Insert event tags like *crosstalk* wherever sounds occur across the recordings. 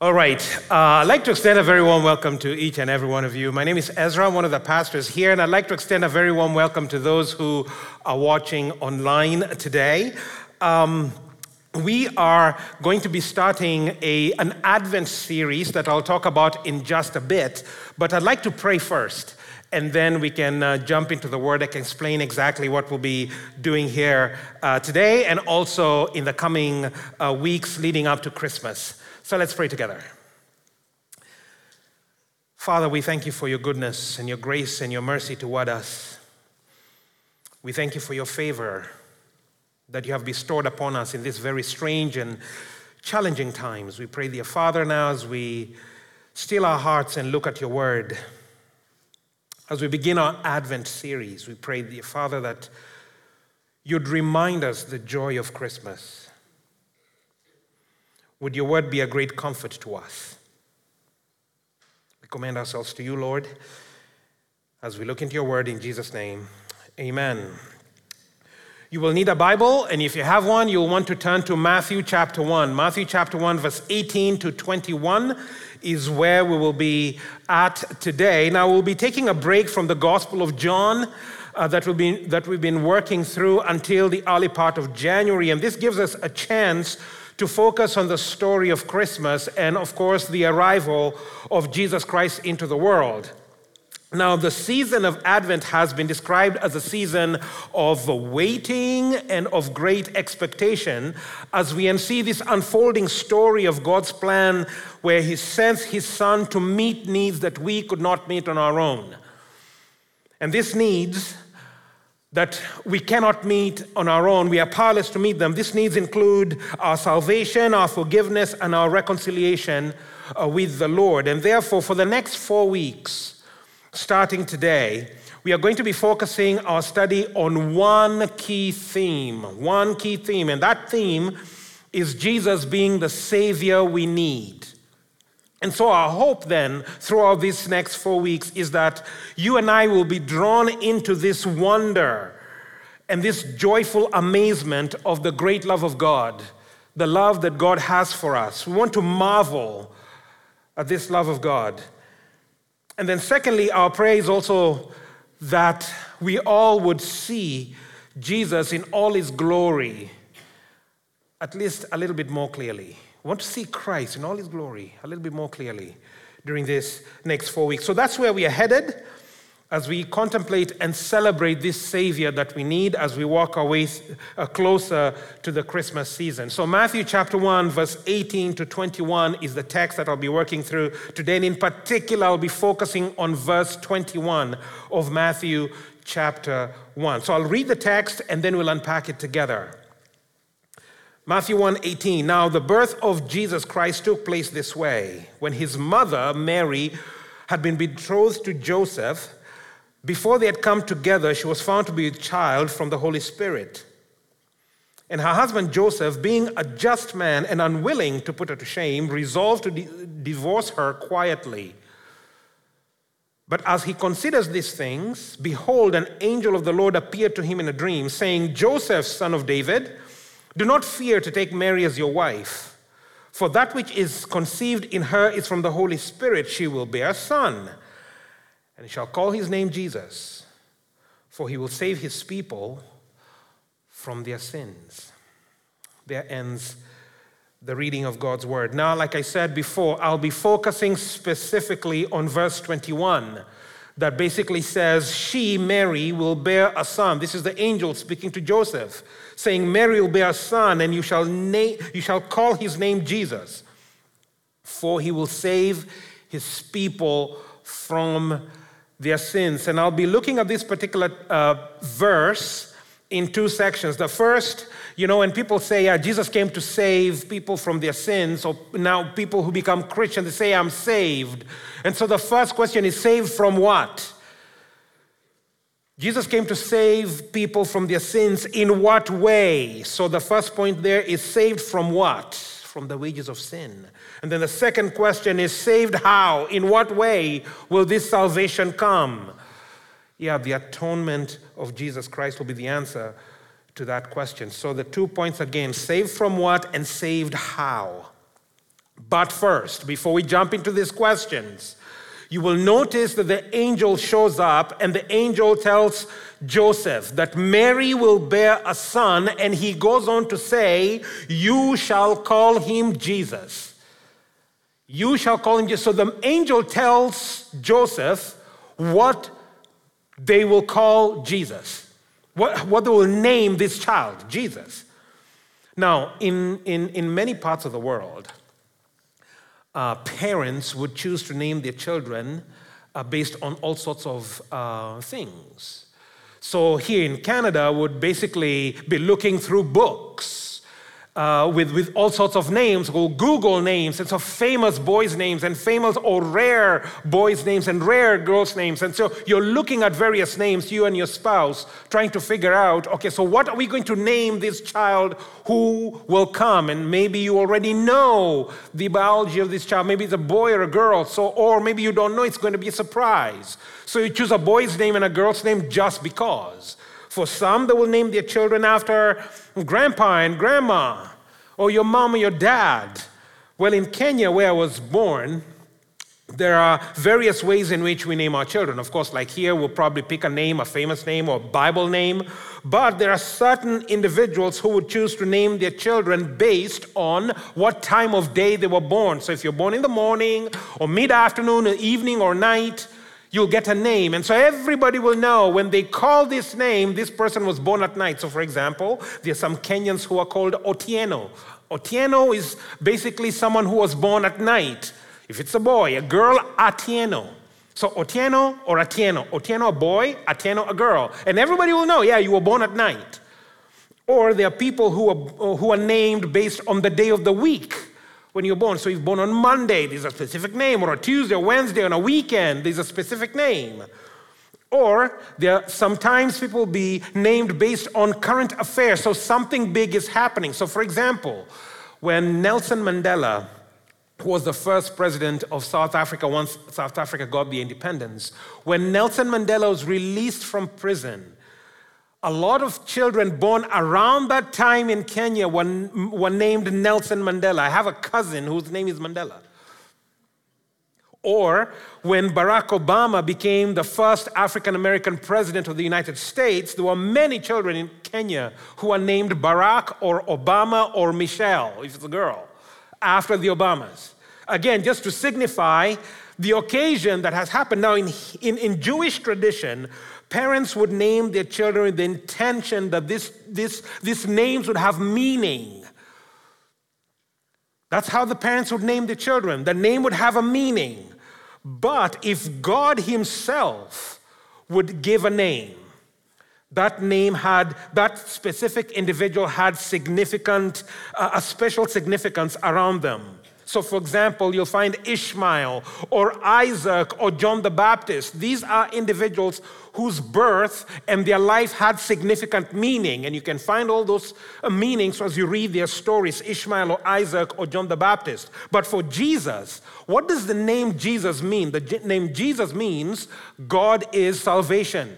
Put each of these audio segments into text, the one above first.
All right. Uh, I'd like to extend a very warm welcome to each and every one of you. My name is Ezra, I'm one of the pastors here, and I'd like to extend a very warm welcome to those who are watching online today. Um, we are going to be starting a, an Advent series that I'll talk about in just a bit, but I'd like to pray first. And then we can uh, jump into the word. I can explain exactly what we'll be doing here uh, today and also in the coming uh, weeks leading up to Christmas. So let's pray together. Father, we thank you for your goodness and your grace and your mercy toward us. We thank you for your favor that you have bestowed upon us in this very strange and challenging times. We pray, dear Father, now as we still our hearts and look at your word, as we begin our Advent series, we pray, dear Father, that you'd remind us the joy of Christmas would your word be a great comfort to us? We commend ourselves to you, Lord, as we look into your word in Jesus' name. Amen. You will need a Bible, and if you have one, you'll want to turn to Matthew chapter 1. Matthew chapter 1, verse 18 to 21 is where we will be at today. Now, we'll be taking a break from the Gospel of John. Uh, that, we've been, that we've been working through until the early part of January. And this gives us a chance to focus on the story of Christmas and, of course, the arrival of Jesus Christ into the world. Now, the season of Advent has been described as a season of waiting and of great expectation as we see this unfolding story of God's plan where He sends His Son to meet needs that we could not meet on our own. And these needs that we cannot meet on our own. We are powerless to meet them. These needs include our salvation, our forgiveness, and our reconciliation uh, with the Lord. And therefore, for the next four weeks, starting today, we are going to be focusing our study on one key theme. One key theme. And that theme is Jesus being the Savior we need. And so, our hope then, throughout these next four weeks, is that you and I will be drawn into this wonder and this joyful amazement of the great love of God, the love that God has for us. We want to marvel at this love of God. And then, secondly, our prayer is also that we all would see Jesus in all his glory, at least a little bit more clearly. We want to see Christ in all his glory a little bit more clearly during this next four weeks. So that's where we are headed as we contemplate and celebrate this Savior that we need as we walk our way uh, closer to the Christmas season. So, Matthew chapter 1, verse 18 to 21 is the text that I'll be working through today. And in particular, I'll be focusing on verse 21 of Matthew chapter 1. So, I'll read the text and then we'll unpack it together. Matthew 1:18 Now the birth of Jesus Christ took place this way. When his mother Mary had been betrothed to Joseph before they had come together she was found to be a child from the Holy Spirit. And her husband Joseph being a just man and unwilling to put her to shame resolved to divorce her quietly. But as he considers these things behold an angel of the Lord appeared to him in a dream saying Joseph son of David do not fear to take Mary as your wife, for that which is conceived in her is from the Holy Spirit. She will bear a son, and shall call his name Jesus, for he will save his people from their sins. There ends the reading of God's word. Now, like I said before, I'll be focusing specifically on verse 21 that basically says, She, Mary, will bear a son. This is the angel speaking to Joseph, saying, Mary will bear a son, and you shall, na- you shall call his name Jesus, for he will save his people from their sins. And I'll be looking at this particular uh, verse in two sections. The first, you know, when people say, yeah, Jesus came to save people from their sins, So now people who become Christians, they say, I'm saved. And so the first question is, saved from what? Jesus came to save people from their sins in what way? So the first point there is saved from what? From the wages of sin. And then the second question is saved how? In what way will this salvation come? Yeah, the atonement of Jesus Christ will be the answer to that question. So the two points again saved from what and saved how. But first, before we jump into these questions, you will notice that the angel shows up and the angel tells Joseph that Mary will bear a son, and he goes on to say, You shall call him Jesus. You shall call him Jesus. So the angel tells Joseph what they will call Jesus, what, what they will name this child, Jesus. Now, in, in, in many parts of the world, uh, parents would choose to name their children uh, based on all sorts of uh, things. So here in Canada, would basically be looking through books uh, with, with all sorts of names, or Google names, and so famous boys' names, and famous or rare boys' names, and rare girls' names. And so you're looking at various names, you and your spouse, trying to figure out, okay, so what are we going to name this child who will come? And maybe you already know the biology of this child. Maybe it's a boy or a girl, so, or maybe you don't know, it's going to be a surprise. So you choose a boy's name and a girl's name just because. For some, they will name their children after grandpa and grandma, or your mom or your dad. Well, in Kenya, where I was born, there are various ways in which we name our children. Of course, like here, we'll probably pick a name, a famous name, or Bible name. But there are certain individuals who would choose to name their children based on what time of day they were born. So if you're born in the morning, or mid afternoon, or evening, or night, you'll get a name. And so everybody will know when they call this name, this person was born at night. So, for example, there are some Kenyans who are called Otieno. Otieno is basically someone who was born at night. If it's a boy, a girl, Atieno. So Otieno or Atieno. Otieno, a boy, Atieno, a girl. And everybody will know, yeah, you were born at night. Or there are people who are, who are named based on the day of the week when you're born. So you're born on Monday, there's a specific name, or a Tuesday, or Wednesday, on a weekend, there's a specific name. Or there sometimes people be named based on current affairs. So something big is happening. So for example, when Nelson Mandela was the first president of South Africa once South Africa got the independence, when Nelson Mandela was released from prison, a lot of children born around that time in Kenya were, were named Nelson Mandela. I have a cousin whose name is Mandela. Or when Barack Obama became the first African American president of the United States, there were many children in Kenya who were named Barack or Obama or Michelle, if it's a girl, after the Obamas. Again, just to signify the occasion that has happened. Now, in, in, in Jewish tradition, Parents would name their children with the intention that this, this, these names would have meaning. That's how the parents would name the children. The name would have a meaning. But if God Himself would give a name, that name had, that specific individual had significant, uh, a special significance around them. So, for example, you'll find Ishmael or Isaac or John the Baptist. These are individuals whose birth and their life had significant meaning. And you can find all those uh, meanings as you read their stories Ishmael or Isaac or John the Baptist. But for Jesus, what does the name Jesus mean? The name Jesus means God is salvation.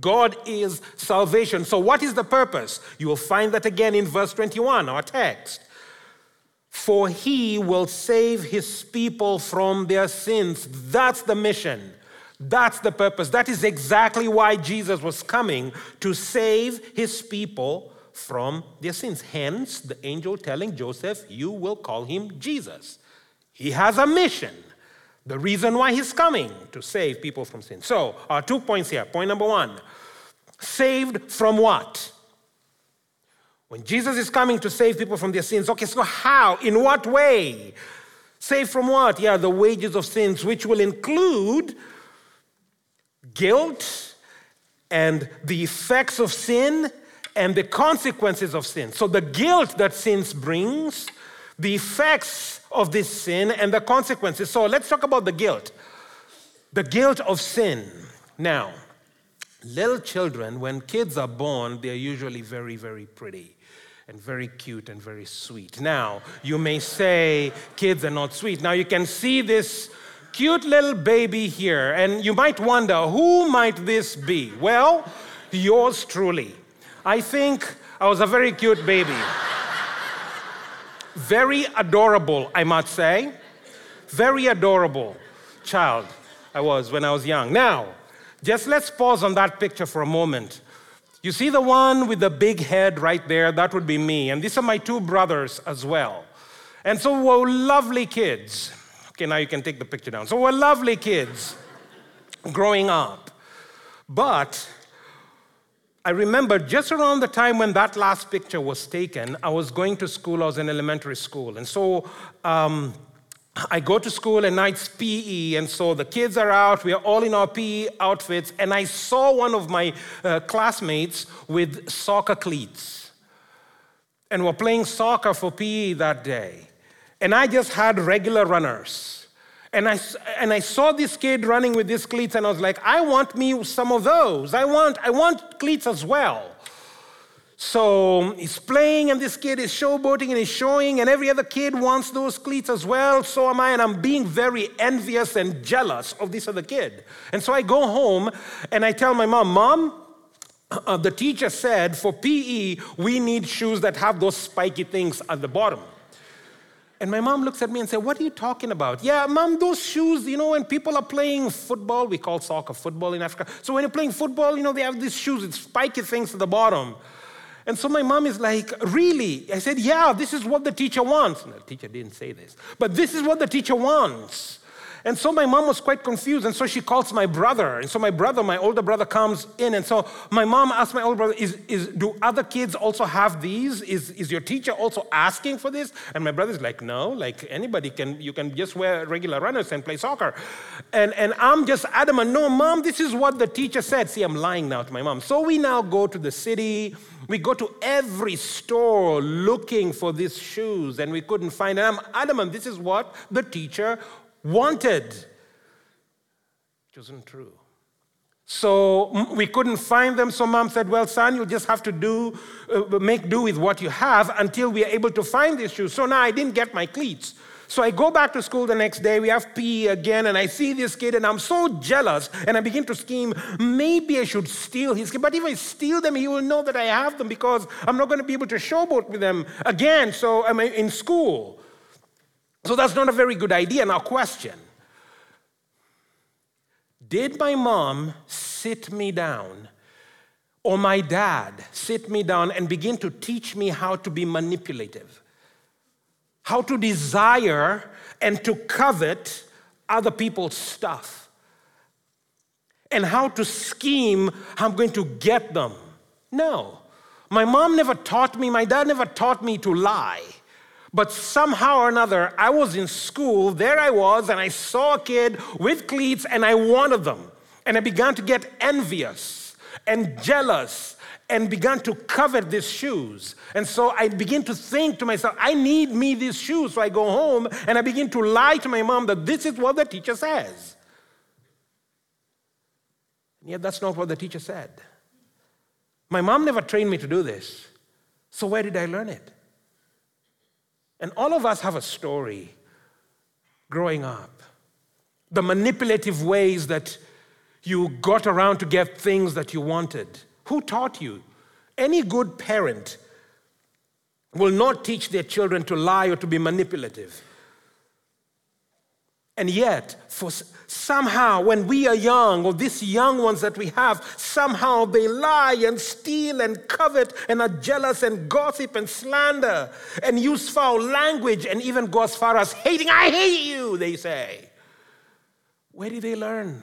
God is salvation. So, what is the purpose? You will find that again in verse 21, our text for he will save his people from their sins. That's the mission. That's the purpose. That is exactly why Jesus was coming to save his people from their sins. Hence, the angel telling Joseph, You will call him Jesus. He has a mission. The reason why he's coming to save people from sin. So, our two points here. Point number one saved from what? When Jesus is coming to save people from their sins, okay, so how? In what way? Save from what? Yeah, the wages of sins, which will include guilt and the effects of sin and the consequences of sin. So, the guilt that sins brings, the effects of this sin, and the consequences. So, let's talk about the guilt. The guilt of sin. Now, little children, when kids are born, they're usually very, very pretty and very cute and very sweet. Now, you may say kids are not sweet. Now, you can see this cute little baby here, and you might wonder who might this be? Well, yours truly. I think I was a very cute baby. Very adorable, I must say. Very adorable child I was when I was young. Now, just let's pause on that picture for a moment. You see the one with the big head right there? That would be me. And these are my two brothers as well. And so we're lovely kids. Okay, now you can take the picture down. So we're lovely kids growing up. But I remember just around the time when that last picture was taken, I was going to school, I was in elementary school. And so um, I go to school and night's PE, and so the kids are out, we are all in our PE outfits, and I saw one of my uh, classmates with soccer cleats. And we're playing soccer for PE that day. And I just had regular runners. And I, and I saw this kid running with these cleats, and I was like, I want me some of those. I want, I want cleats as well. So he's playing, and this kid is showboating and he's showing, and every other kid wants those cleats as well. So am I, and I'm being very envious and jealous of this other kid. And so I go home and I tell my mom, Mom, uh, the teacher said for PE, we need shoes that have those spiky things at the bottom. And my mom looks at me and said, What are you talking about? Yeah, mom, those shoes, you know, when people are playing football, we call soccer football in Africa. So when you're playing football, you know, they have these shoes with spiky things at the bottom. And so my mom is like, Really? I said, Yeah, this is what the teacher wants. No, the teacher didn't say this, but this is what the teacher wants. And so my mom was quite confused. And so she calls my brother. And so my brother, my older brother, comes in. And so my mom asked my older brother, is, is, Do other kids also have these? Is, is your teacher also asking for this? And my brother's like, No, like anybody can, you can just wear regular runners and play soccer. And, and I'm just adamant, No, mom, this is what the teacher said. See, I'm lying now to my mom. So we now go to the city. We go to every store looking for these shoes and we couldn't find them. I'm adamant, this is what the teacher wanted. It wasn't true. So we couldn't find them. So mom said, Well, son, you'll just have to do, uh, make do with what you have until we are able to find these shoes. So now I didn't get my cleats. So I go back to school the next day. We have PE again, and I see this kid, and I'm so jealous. And I begin to scheme, maybe I should steal his kid. But if I steal them, he will know that I have them because I'm not going to be able to showboat with them again. So I'm in school. So that's not a very good idea. Now, question Did my mom sit me down or my dad sit me down and begin to teach me how to be manipulative? How to desire and to covet other people's stuff? And how to scheme how I'm going to get them? No. My mom never taught me, my dad never taught me to lie. But somehow or another, I was in school, there I was, and I saw a kid with cleats and I wanted them. And I began to get envious and jealous and began to covet these shoes. And so I begin to think to myself, I need me these shoes. So I go home and I begin to lie to my mom that this is what the teacher says. And yet that's not what the teacher said. My mom never trained me to do this. So where did I learn it? And all of us have a story growing up. The manipulative ways that you got around to get things that you wanted. Who taught you? Any good parent will not teach their children to lie or to be manipulative. And yet, for somehow, when we are young, or these young ones that we have, somehow they lie and steal and covet and are jealous and gossip and slander and use foul language and even go as far as hating. I hate you, they say. Where did they learn?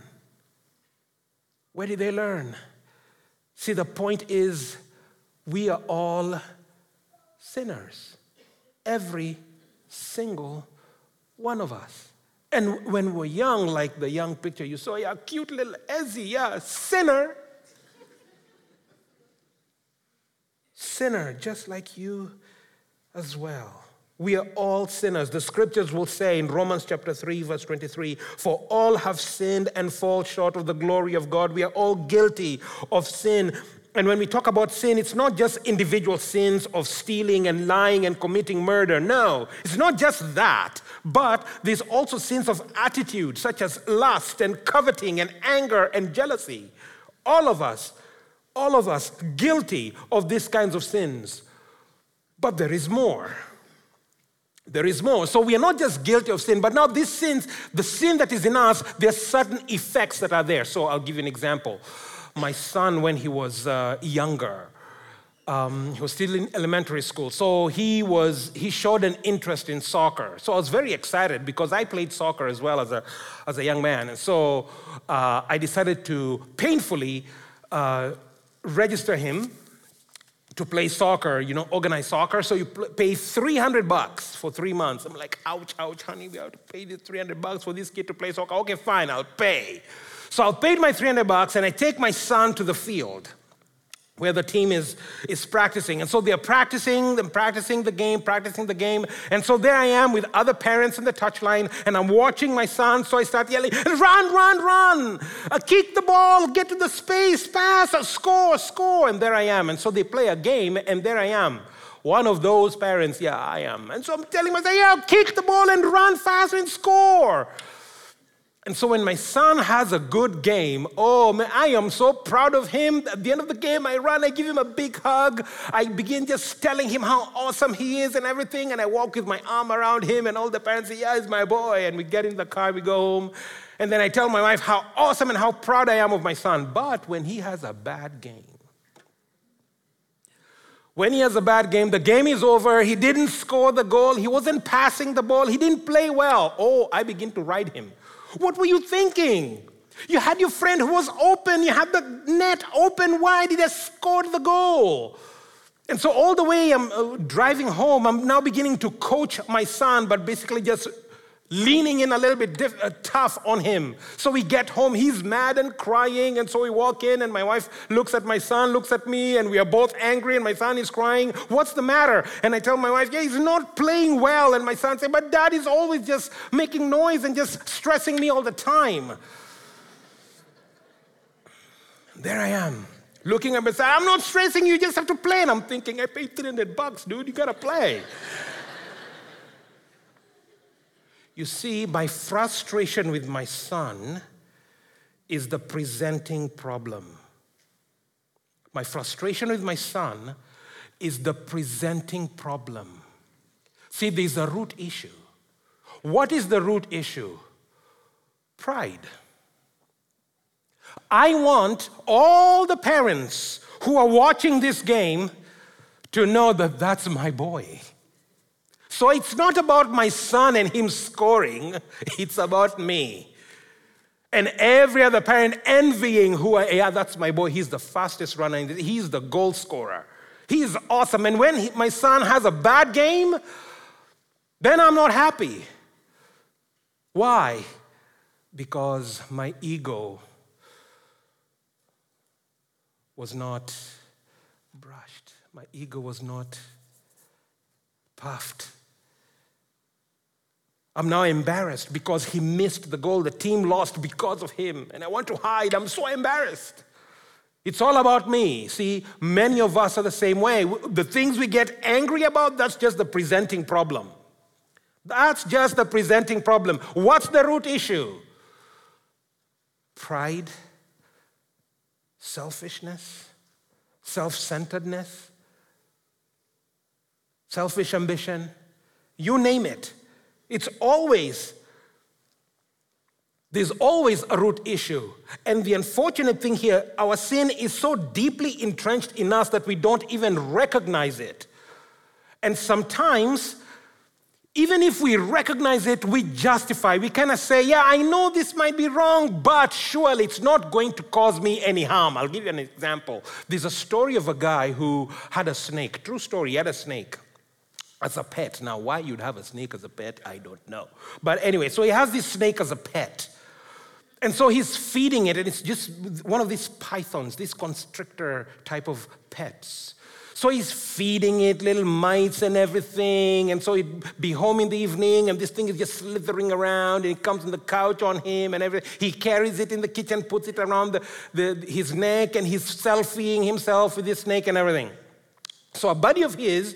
Where did they learn? See, the point is, we are all sinners. Every single one of us. And when we're young, like the young picture you saw, yeah, cute little Ezzy, yeah, sinner. sinner, just like you as well. We are all sinners. The scriptures will say in Romans chapter 3, verse 23 For all have sinned and fall short of the glory of God. We are all guilty of sin and when we talk about sin, it's not just individual sins of stealing and lying and committing murder. No, it's not just that. But there's also sins of attitude, such as lust and coveting and anger and jealousy. All of us, all of us guilty of these kinds of sins. But there is more. there is more. So we are not just guilty of sin, but now these sins, the sin that is in us, there are certain effects that are there. So I'll give you an example. My son, when he was uh, younger, um, he was still in elementary school, so he was he showed an interest in soccer. So I was very excited because I played soccer as well as a as a young man, and so uh, I decided to painfully uh, register him to play soccer, you know, organize soccer. So you pay 300 bucks for three months. I'm like, ouch, ouch, honey, we have to pay this 300 bucks for this kid to play soccer. Okay, fine, I'll pay. So I paid my 300 bucks and I take my son to the field where the team is, is practicing. And so they're practicing and practicing the game, practicing the game. And so there I am with other parents in the touchline, and I'm watching my son. So I start yelling, run, run, run, uh, kick the ball, get to the space, pass, uh, score, score. And there I am. And so they play a game, and there I am. One of those parents, yeah, I am. And so I'm telling myself, yeah, kick the ball and run fast and score. And so when my son has a good game, oh man, I am so proud of him. At the end of the game, I run, I give him a big hug. I begin just telling him how awesome he is and everything. And I walk with my arm around him, and all the parents say, Yeah, he's my boy. And we get in the car, we go home. And then I tell my wife how awesome and how proud I am of my son. But when he has a bad game, when he has a bad game, the game is over, he didn't score the goal, he wasn't passing the ball, he didn't play well. Oh, I begin to ride him. What were you thinking? You had your friend who was open, you had the net open wide, he just scored the goal. And so, all the way I'm uh, driving home, I'm now beginning to coach my son, but basically just leaning in a little bit diff- uh, tough on him. So we get home, he's mad and crying, and so we walk in, and my wife looks at my son, looks at me, and we are both angry, and my son is crying. What's the matter? And I tell my wife, Yeah, he's not playing well. And my son says, But dad is always just making noise and just stressing me all the time. There I am. Looking at myself, I'm not stressing you, you just have to play. And I'm thinking, I paid 300 bucks, dude, you gotta play. You see, my frustration with my son is the presenting problem. My frustration with my son is the presenting problem. See, there's a root issue. What is the root issue? Pride. I want all the parents who are watching this game to know that that's my boy. So it's not about my son and him scoring, *laughs* it's about me. And every other parent envying who I, yeah, that's my boy. He's the fastest runner. He's the goal scorer. He's awesome. And when he, my son has a bad game, then I'm not happy. Why? Because my ego was not brushed, my ego was not puffed. I'm now embarrassed because he missed the goal. The team lost because of him. And I want to hide. I'm so embarrassed. It's all about me. See, many of us are the same way. The things we get angry about, that's just the presenting problem. That's just the presenting problem. What's the root issue? Pride, selfishness, self centeredness, selfish ambition, you name it. It's always, there's always a root issue. And the unfortunate thing here, our sin is so deeply entrenched in us that we don't even recognize it. And sometimes, even if we recognize it, we justify. We kind of say, Yeah, I know this might be wrong, but surely it's not going to cause me any harm. I'll give you an example. There's a story of a guy who had a snake. True story, he had a snake as a pet. Now, why you'd have a snake as a pet, I don't know. But anyway, so he has this snake as a pet. And so he's feeding it, and it's just one of these pythons, this constrictor type of pets. So he's feeding it little mites and everything. And so he'd be home in the evening, and this thing is just slithering around, and it comes on the couch on him, and everything. He carries it in the kitchen, puts it around the, the, his neck, and he's selfieing himself with this snake and everything. So a buddy of his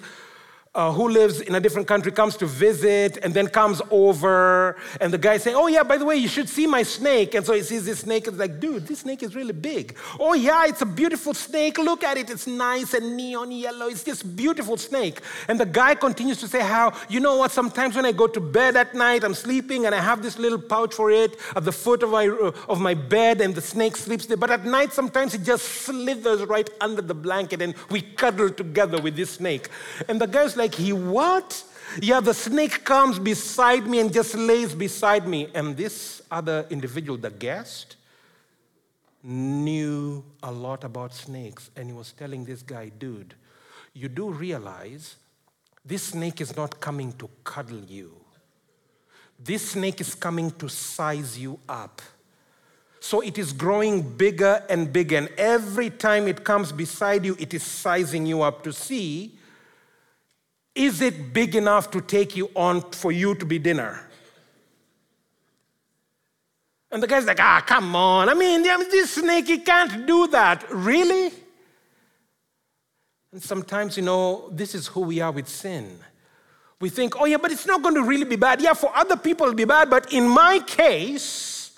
uh, who lives in a different country comes to visit and then comes over, and the guy say, "Oh yeah, by the way, you should see my snake." And so he sees this snake, it's like, "Dude, this snake is really big." Oh yeah, it's a beautiful snake. Look at it; it's nice and neon yellow. It's just beautiful snake. And the guy continues to say how, you know what? Sometimes when I go to bed at night, I'm sleeping, and I have this little pouch for it at the foot of my uh, of my bed, and the snake sleeps there. But at night, sometimes it just slithers right under the blanket, and we cuddle together with this snake. And the guy's like like, He what? Yeah, the snake comes beside me and just lays beside me. And this other individual, the guest, knew a lot about snakes. And he was telling this guy, dude, you do realize this snake is not coming to cuddle you. This snake is coming to size you up. So it is growing bigger and bigger. And every time it comes beside you, it is sizing you up to see is it big enough to take you on for you to be dinner? And the guy's like, ah, come on. I mean, this snake, he can't do that. Really? And sometimes, you know, this is who we are with sin. We think, oh, yeah, but it's not going to really be bad. Yeah, for other people it'll be bad, but in my case,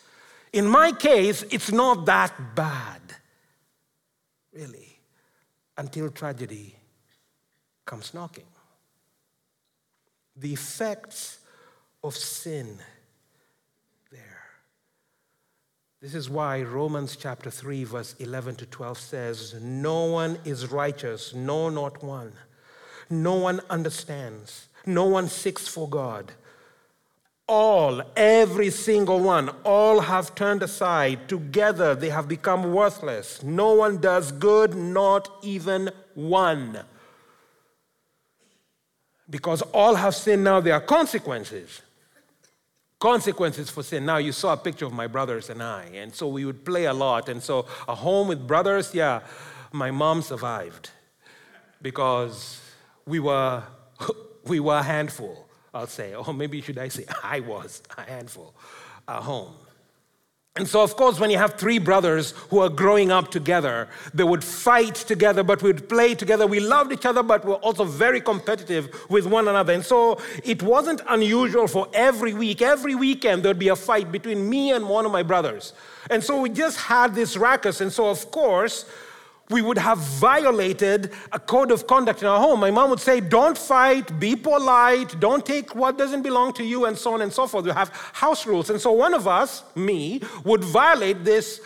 in my case, it's not that bad. Really. Until tragedy comes knocking the effects of sin there. This is why Romans chapter 3, verse 11 to 12 says, No one is righteous, no, not one. No one understands, no one seeks for God. All, every single one, all have turned aside. Together they have become worthless. No one does good, not even one because all have sinned now, there are consequences. Consequences for sin. Now, you saw a picture of my brothers and I, and so we would play a lot. And so, a home with brothers, yeah, my mom survived because we were, *laughs* we were a handful, I'll say. Or maybe should I say, *laughs* I was a handful at home. And so, of course, when you have three brothers who are growing up together, they would fight together, but we would play together. We loved each other, but we're also very competitive with one another. And so it wasn't unusual for every week, every weekend, there'd be a fight between me and one of my brothers. And so we just had this ruckus. And so, of course, we would have violated a code of conduct in our home. My mom would say, Don't fight, be polite, don't take what doesn't belong to you, and so on and so forth. We have house rules. And so one of us, me, would violate this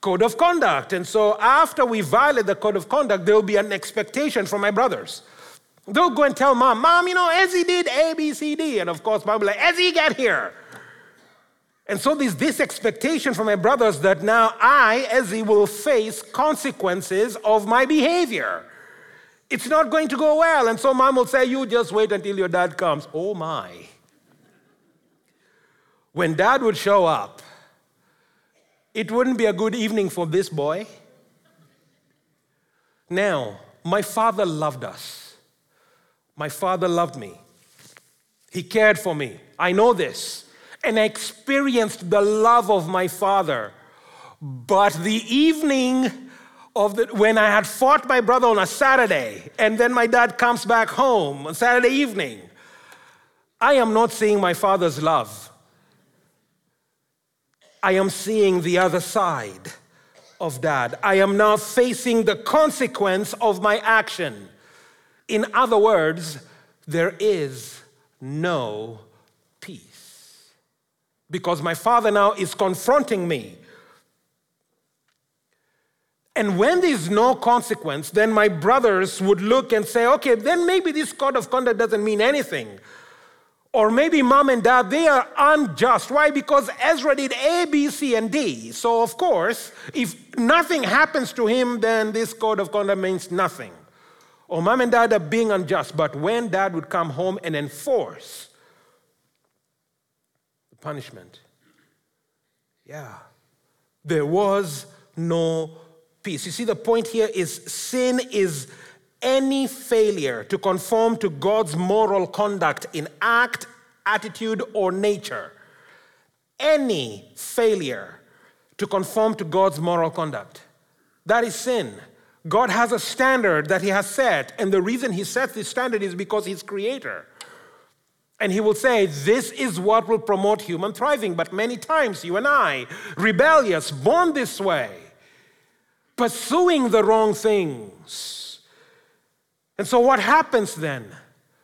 code of conduct. And so after we violate the code of conduct, there will be an expectation from my brothers. They'll go and tell mom, Mom, you know, Ezzy did A, B, C, D. And of course, mom will be like, Ezzy, get here. And so there's this expectation from my brothers that now I, Ezzy, will face consequences of my behavior. It's not going to go well. And so mom will say, You just wait until your dad comes. Oh my. When dad would show up, it wouldn't be a good evening for this boy. Now, my father loved us. My father loved me. He cared for me. I know this and experienced the love of my father. But the evening of the, when I had fought my brother on a Saturday, and then my dad comes back home on Saturday evening, I am not seeing my father's love. I am seeing the other side of dad. I am now facing the consequence of my action. In other words, there is no because my father now is confronting me. And when there's no consequence, then my brothers would look and say, okay, then maybe this code of conduct doesn't mean anything. Or maybe mom and dad, they are unjust. Why? Because Ezra did A, B, C, and D. So, of course, if nothing happens to him, then this code of conduct means nothing. Or mom and dad are being unjust. But when dad would come home and enforce punishment. Yeah. There was no peace. You see, the point here is sin is any failure to conform to God's moral conduct in act, attitude, or nature. Any failure to conform to God's moral conduct. That is sin. God has a standard that He has set, and the reason He sets this standard is because He's creator. And He will say, This is what will promote human thriving. But many times, you and I, rebellious, born this way, pursuing the wrong things. And so, what happens then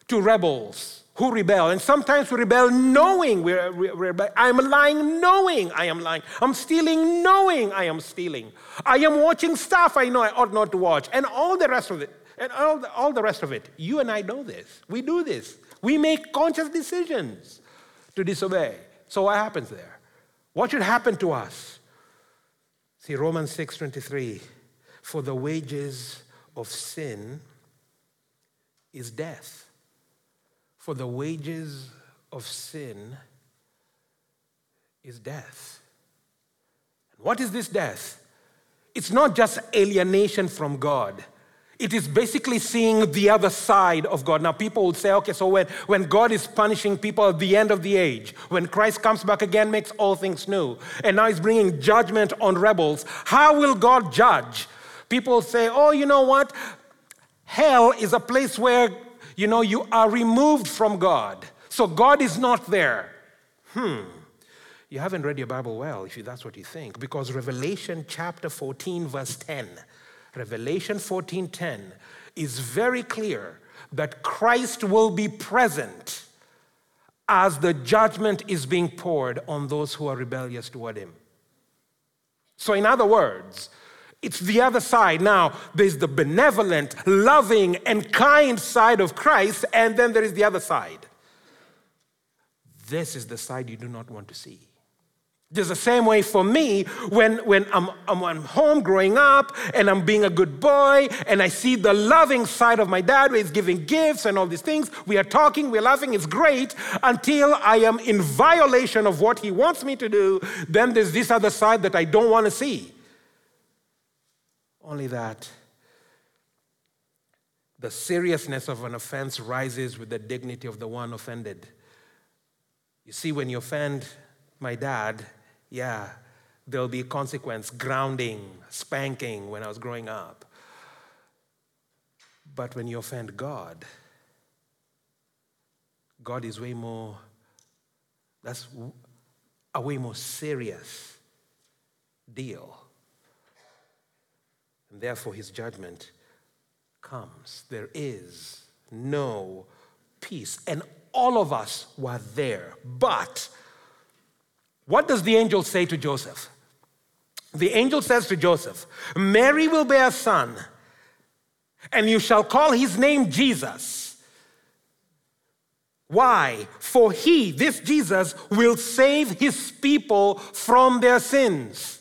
to rebels? who rebel. And sometimes we rebel knowing we rebel. I'm lying knowing I am lying. I'm stealing knowing I am stealing. I am watching stuff I know I ought not to watch. And all the rest of it. And all the, all the rest of it. You and I know this. We do this. We make conscious decisions to disobey. So what happens there? What should happen to us? See Romans 6:23 for the wages of sin is death. For the wages of sin is death. What is this death? It's not just alienation from God. It is basically seeing the other side of God. Now, people would say, okay, so when, when God is punishing people at the end of the age, when Christ comes back again, makes all things new, and now he's bringing judgment on rebels, how will God judge? People say, oh, you know what? Hell is a place where you know, you are removed from God. So God is not there. Hmm. You haven't read your Bible well if that's what you think, because Revelation chapter 14, verse 10, Revelation 14, 10 is very clear that Christ will be present as the judgment is being poured on those who are rebellious toward him. So, in other words, it's the other side. Now, there's the benevolent, loving, and kind side of Christ, and then there is the other side. This is the side you do not want to see. Just the same way for me, when, when I'm, I'm home growing up and I'm being a good boy and I see the loving side of my dad where he's giving gifts and all these things, we are talking, we're laughing, it's great until I am in violation of what he wants me to do. Then there's this other side that I don't want to see. Only that the seriousness of an offense rises with the dignity of the one offended. You see, when you offend my dad, yeah, there'll be consequence grounding, spanking when I was growing up. But when you offend God, God is way more, that's a way more serious deal. And therefore, his judgment comes. There is no peace. And all of us were there. But what does the angel say to Joseph? The angel says to Joseph, Mary will bear a son, and you shall call his name Jesus. Why? For he, this Jesus, will save his people from their sins.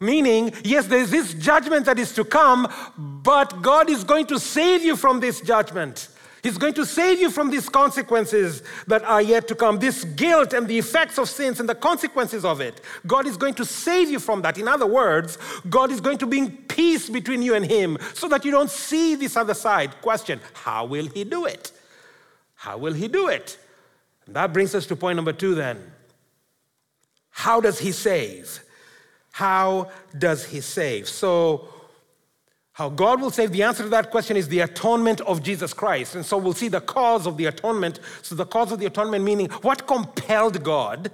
Meaning, yes, there's this judgment that is to come, but God is going to save you from this judgment. He's going to save you from these consequences that are yet to come, this guilt and the effects of sins and the consequences of it. God is going to save you from that. In other words, God is going to bring peace between you and Him so that you don't see this other side. Question How will He do it? How will He do it? And that brings us to point number two then. How does He save? How does he save? So, how God will save, the answer to that question is the atonement of Jesus Christ. And so we'll see the cause of the atonement. So, the cause of the atonement meaning what compelled God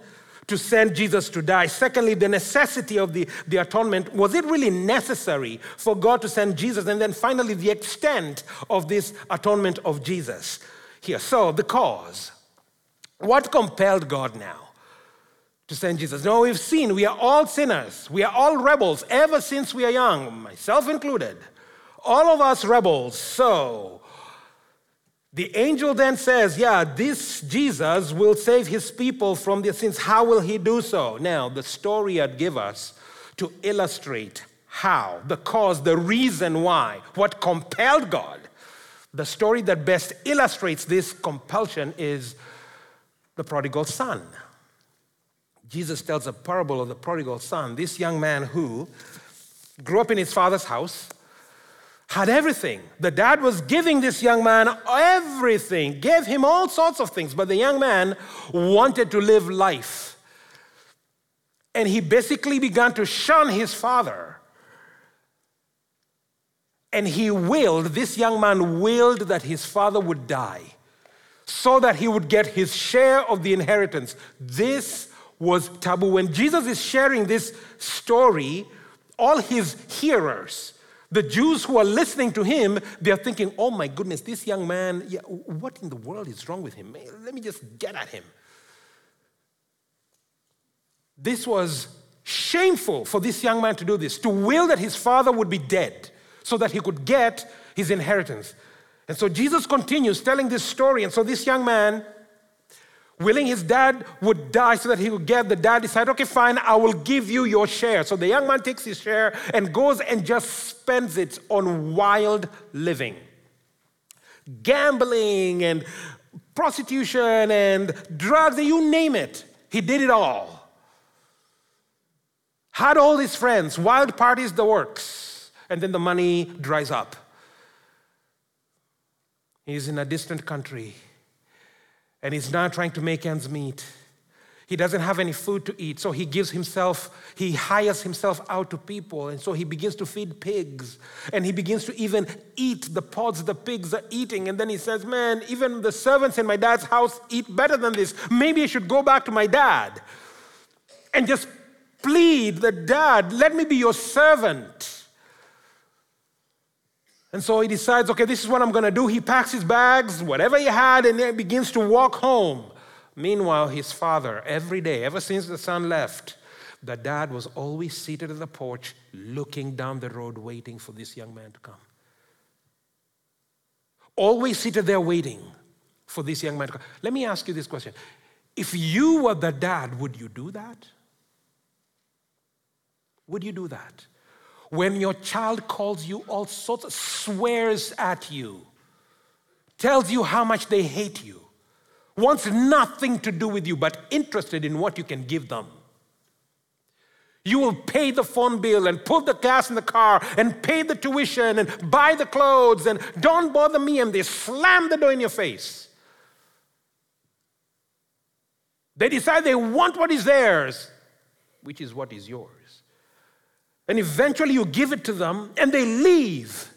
to send Jesus to die? Secondly, the necessity of the, the atonement. Was it really necessary for God to send Jesus? And then finally, the extent of this atonement of Jesus here. So, the cause. What compelled God now? To send Jesus. No, we've seen we are all sinners. We are all rebels ever since we are young, myself included. All of us rebels. So the angel then says, Yeah, this Jesus will save his people from their sins. How will he do so? Now, the story I'd give us to illustrate how, the cause, the reason why, what compelled God. The story that best illustrates this compulsion is the prodigal son. Jesus tells a parable of the prodigal son, this young man who grew up in his father's house, had everything. The dad was giving this young man everything, gave him all sorts of things, but the young man wanted to live life. And he basically began to shun his father. And he willed, this young man willed that his father would die so that he would get his share of the inheritance. This was taboo. When Jesus is sharing this story, all his hearers, the Jews who are listening to him, they're thinking, oh my goodness, this young man, yeah, what in the world is wrong with him? Let me just get at him. This was shameful for this young man to do this, to will that his father would be dead so that he could get his inheritance. And so Jesus continues telling this story. And so this young man, willing his dad would die so that he would get, the dad decided, okay, fine, I will give you your share. So the young man takes his share and goes and just spends it on wild living. Gambling and prostitution and drugs, you name it. He did it all. Had all his friends, wild parties, the works. And then the money dries up. He's in a distant country and he's now trying to make ends meet. He doesn't have any food to eat, so he gives himself, he hires himself out to people, and so he begins to feed pigs, and he begins to even eat the pods the pigs are eating. And then he says, Man, even the servants in my dad's house eat better than this. Maybe I should go back to my dad and just plead the dad, let me be your servant. And so he decides, okay, this is what I'm going to do. He packs his bags, whatever he had, and then begins to walk home. Meanwhile, his father, every day, ever since the son left, the dad was always seated at the porch, looking down the road, waiting for this young man to come. Always seated there waiting for this young man to come. Let me ask you this question. If you were the dad, would you do that? Would you do that? When your child calls you all sorts, swears at you, tells you how much they hate you, wants nothing to do with you but interested in what you can give them. You will pay the phone bill and put the gas in the car and pay the tuition and buy the clothes and don't bother me, and they slam the door in your face. They decide they want what is theirs, which is what is yours. And eventually you give it to them and they leave.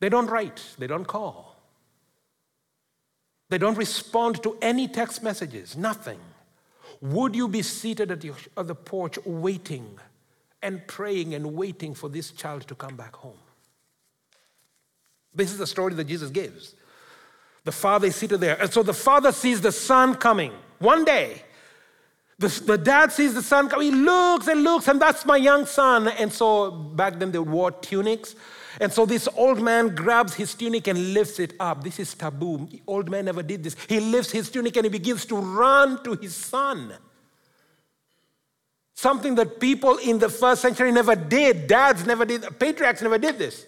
They don't write, they don't call. They don't respond to any text messages, nothing. Would you be seated at, your, at the porch waiting and praying and waiting for this child to come back home? This is the story that Jesus gives. The father is seated there. And so the father sees the son coming one day. The, the dad sees the son come, he looks and looks, and that's my young son. And so back then they wore tunics. And so this old man grabs his tunic and lifts it up. This is taboo. The old man never did this. He lifts his tunic and he begins to run to his son. Something that people in the first century never did. Dads never did. Patriarchs never did this.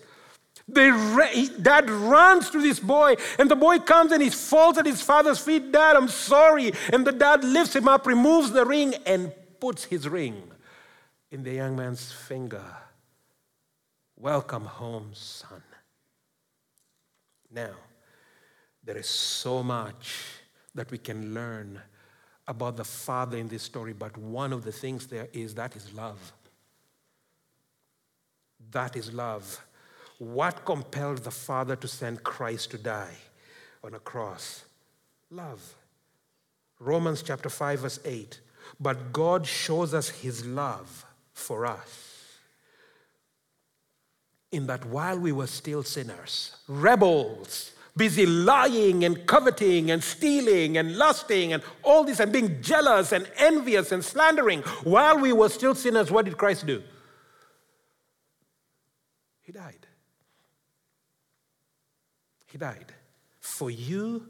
They, dad runs to this boy, and the boy comes and he falls at his father's feet. Dad, I'm sorry. And the dad lifts him up, removes the ring, and puts his ring in the young man's finger. Welcome home, son. Now, there is so much that we can learn about the father in this story, but one of the things there is that is love. That is love. What compelled the Father to send Christ to die on a cross? Love. Romans chapter 5, verse 8. But God shows us his love for us in that while we were still sinners, rebels, busy lying and coveting and stealing and lusting and all this and being jealous and envious and slandering, while we were still sinners, what did Christ do? He died. He died for you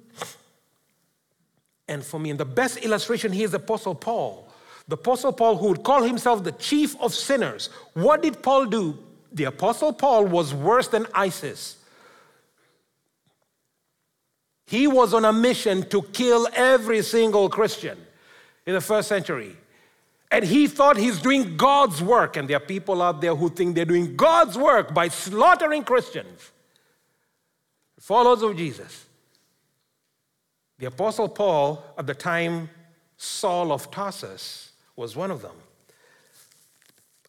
and for me. And the best illustration here is Apostle Paul. The Apostle Paul, who would call himself the chief of sinners. What did Paul do? The Apostle Paul was worse than ISIS. He was on a mission to kill every single Christian in the first century. And he thought he's doing God's work. And there are people out there who think they're doing God's work by slaughtering Christians followers of Jesus. The Apostle Paul, at the time, Saul of Tarsus, was one of them.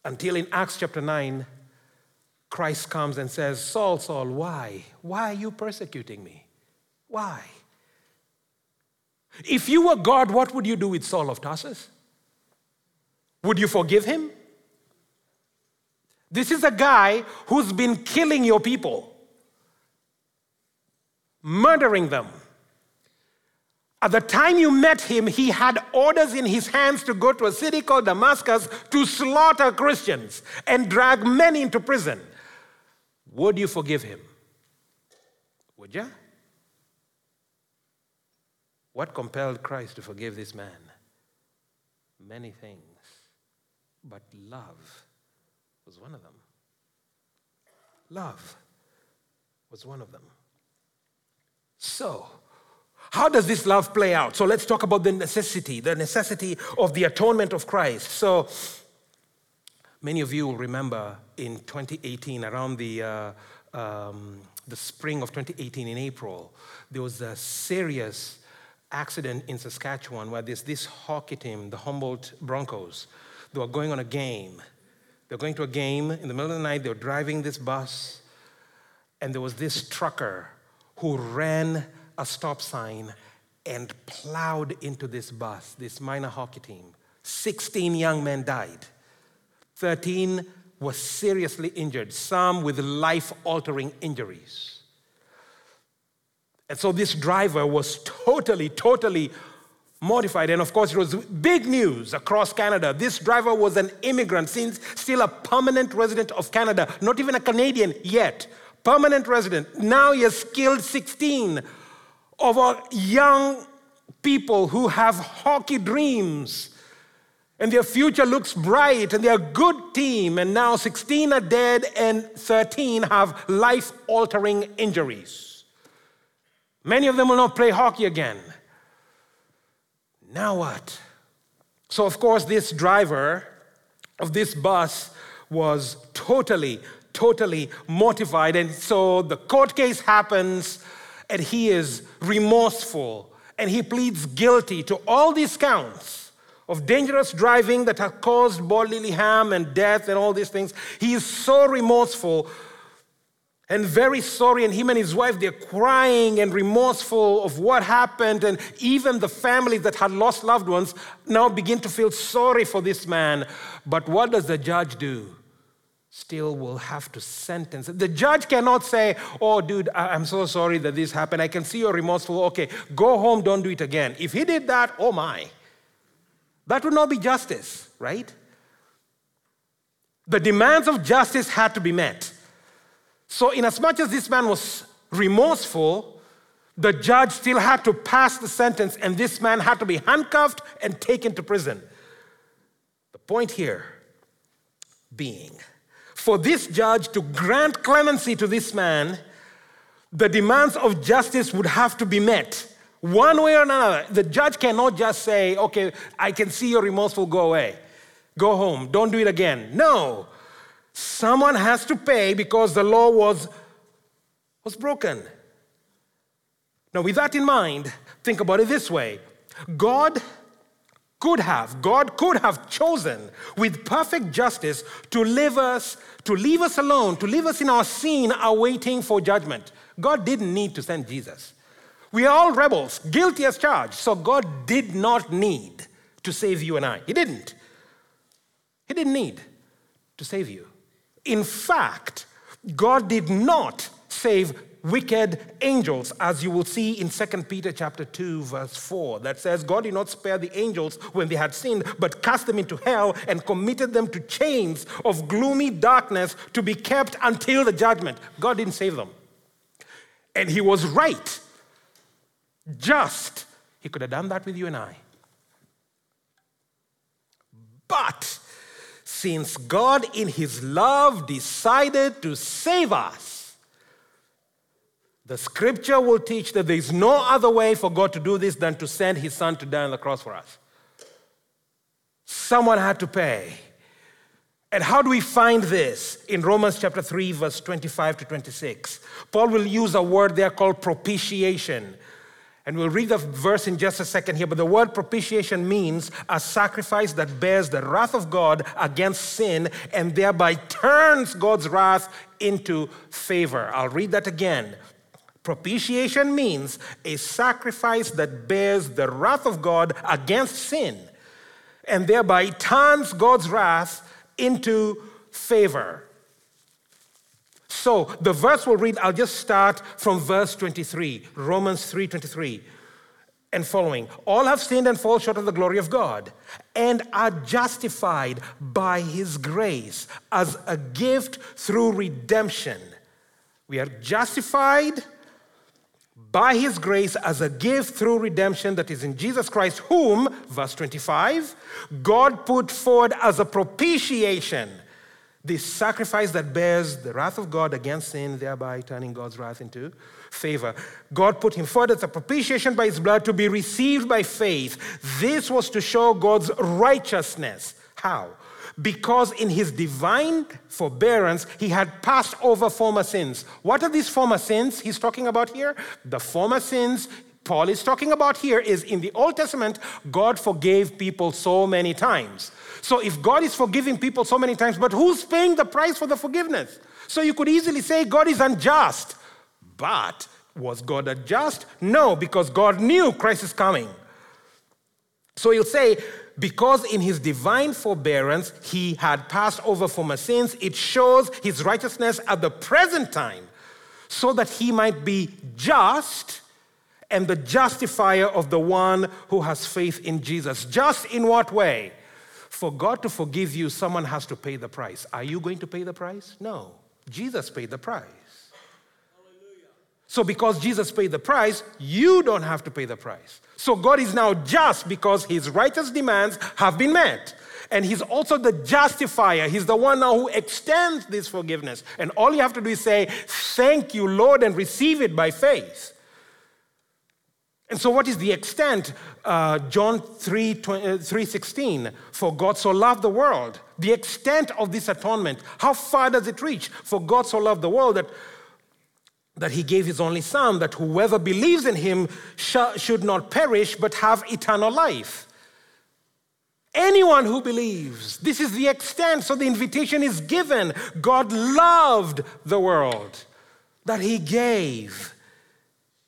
Until in Acts chapter 9, Christ comes and says, Saul, Saul, why? Why are you persecuting me? Why? If you were God, what would you do with Saul of Tarsus? Would you forgive him? This is a guy who's been killing your people, murdering them. At the time you met him, he had orders in his hands to go to a city called Damascus to slaughter Christians and drag many into prison. Would you forgive him? Would you? What compelled Christ to forgive this man? Many things, but love was one of them. Love was one of them. So, how does this love play out? So, let's talk about the necessity, the necessity of the atonement of Christ. So, many of you will remember in 2018, around the, uh, um, the spring of 2018 in April, there was a serious accident in Saskatchewan where there's this hockey team, the Humboldt Broncos, they were going on a game. They were going to a game in the middle of the night, they were driving this bus, and there was this trucker who ran a stop sign and plowed into this bus, this minor hockey team. 16 young men died. 13 were seriously injured, some with life altering injuries. And so this driver was totally, totally mortified. And of course, it was big news across Canada. This driver was an immigrant, since still a permanent resident of Canada, not even a Canadian yet. Permanent resident. Now he has killed 16 of our young people who have hockey dreams. And their future looks bright, and they're a good team. And now 16 are dead, and 13 have life altering injuries. Many of them will not play hockey again. Now what? So, of course, this driver of this bus was totally, totally mortified. And so the court case happens, and he is remorseful, and he pleads guilty to all these counts of dangerous driving that have caused bodily harm and death and all these things. He is so remorseful and very sorry. And him and his wife, they're crying and remorseful of what happened. And even the families that had lost loved ones now begin to feel sorry for this man. But what does the judge do? Still will have to sentence. The judge cannot say, Oh, dude, I'm so sorry that this happened. I can see you're remorseful. Okay, go home, don't do it again. If he did that, oh my. That would not be justice, right? The demands of justice had to be met. So, in as much as this man was remorseful, the judge still had to pass the sentence, and this man had to be handcuffed and taken to prison. The point here being for this judge to grant clemency to this man, the demands of justice would have to be met one way or another. The judge cannot just say, okay, I can see you're remorseful, go away, go home, don't do it again. No, Someone has to pay because the law was, was broken. Now, with that in mind, think about it this way God could have, God could have chosen with perfect justice to leave us, to leave us alone, to leave us in our sin, awaiting for judgment. God didn't need to send Jesus. We are all rebels, guilty as charged. So God did not need to save you and I. He didn't. He didn't need to save you. In fact, God did not save wicked angels as you will see in 2 peter chapter 2 verse 4 that says god did not spare the angels when they had sinned but cast them into hell and committed them to chains of gloomy darkness to be kept until the judgment. God didn't save them. And he was right. Just he could have done that with you and i. But since God, in His love, decided to save us, the scripture will teach that there is no other way for God to do this than to send His Son to die on the cross for us. Someone had to pay. And how do we find this? In Romans chapter 3, verse 25 to 26. Paul will use a word there called propitiation. And we'll read the verse in just a second here, but the word propitiation means a sacrifice that bears the wrath of God against sin and thereby turns God's wrath into favor. I'll read that again. Propitiation means a sacrifice that bears the wrath of God against sin and thereby turns God's wrath into favor. So the verse we'll read, I'll just start from verse 23, Romans 3:23 and following. All have sinned and fall short of the glory of God and are justified by his grace as a gift through redemption. We are justified by his grace as a gift through redemption that is in Jesus Christ, whom, verse 25, God put forward as a propitiation the sacrifice that bears the wrath of God against sin, thereby turning God's wrath into favor. God put him forward as a propitiation by his blood to be received by faith. This was to show God's righteousness. How? Because in his divine forbearance, he had passed over former sins. What are these former sins he's talking about here? The former sins Paul is talking about here is in the Old Testament, God forgave people so many times. So if God is forgiving people so many times, but who's paying the price for the forgiveness? So you could easily say God is unjust. But was God unjust? No, because God knew Christ is coming. So you'll say, because in his divine forbearance he had passed over former sins, it shows his righteousness at the present time, so that he might be just and the justifier of the one who has faith in Jesus. Just in what way? For God to forgive you, someone has to pay the price. Are you going to pay the price? No. Jesus paid the price. So, because Jesus paid the price, you don't have to pay the price. So, God is now just because his righteous demands have been met. And he's also the justifier. He's the one now who extends this forgiveness. And all you have to do is say, Thank you, Lord, and receive it by faith. And so, what is the extent? Uh, John 3, 3 16, for God so loved the world. The extent of this atonement, how far does it reach? For God so loved the world that, that he gave his only Son, that whoever believes in him sh- should not perish but have eternal life. Anyone who believes, this is the extent. So the invitation is given. God loved the world that he gave.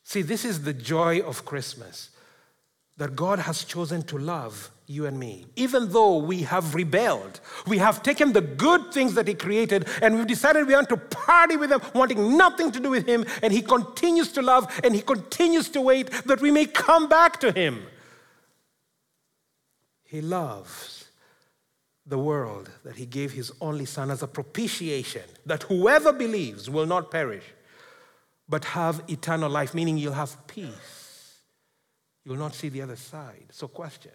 See, this is the joy of Christmas that God has chosen to love you and me. Even though we have rebelled, we have taken the good things that He created and we've decided we want to party with Him, wanting nothing to do with Him, and He continues to love and He continues to wait that we may come back to Him. He loves the world that He gave His only Son as a propitiation, that whoever believes will not perish but have eternal life, meaning you'll have peace. You'll not see the other side. So, question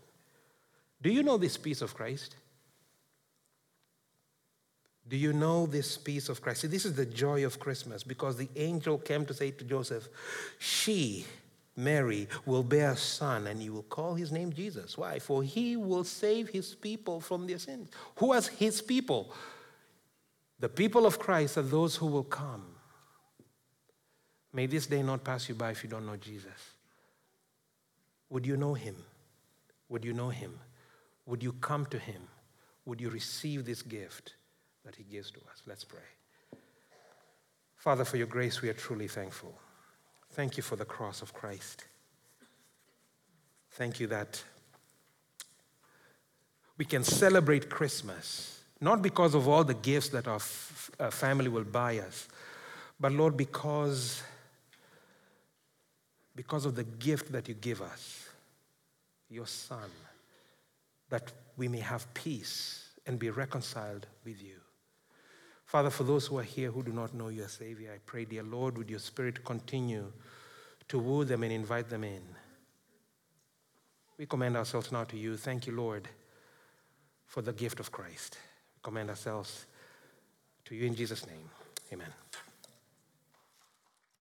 Do you know this peace of Christ? Do you know this peace of Christ? See, this is the joy of Christmas because the angel came to say to Joseph, She, Mary, will bear a son and you will call his name Jesus. Why? For he will save his people from their sins. Who are his people? The people of Christ are those who will come May this day not pass you by if you don't know Jesus. Would you know him? Would you know him? Would you come to him? Would you receive this gift that he gives to us? Let's pray. Father, for your grace, we are truly thankful. Thank you for the cross of Christ. Thank you that we can celebrate Christmas, not because of all the gifts that our f- uh, family will buy us, but Lord, because because of the gift that you give us, your Son, that we may have peace and be reconciled with you. Father, for those who are here who do not know your Savior, I pray, dear Lord, would your Spirit continue to woo them and invite them in. We commend ourselves now to you. Thank you, Lord, for the gift of Christ. We commend ourselves to you in Jesus' name. Amen.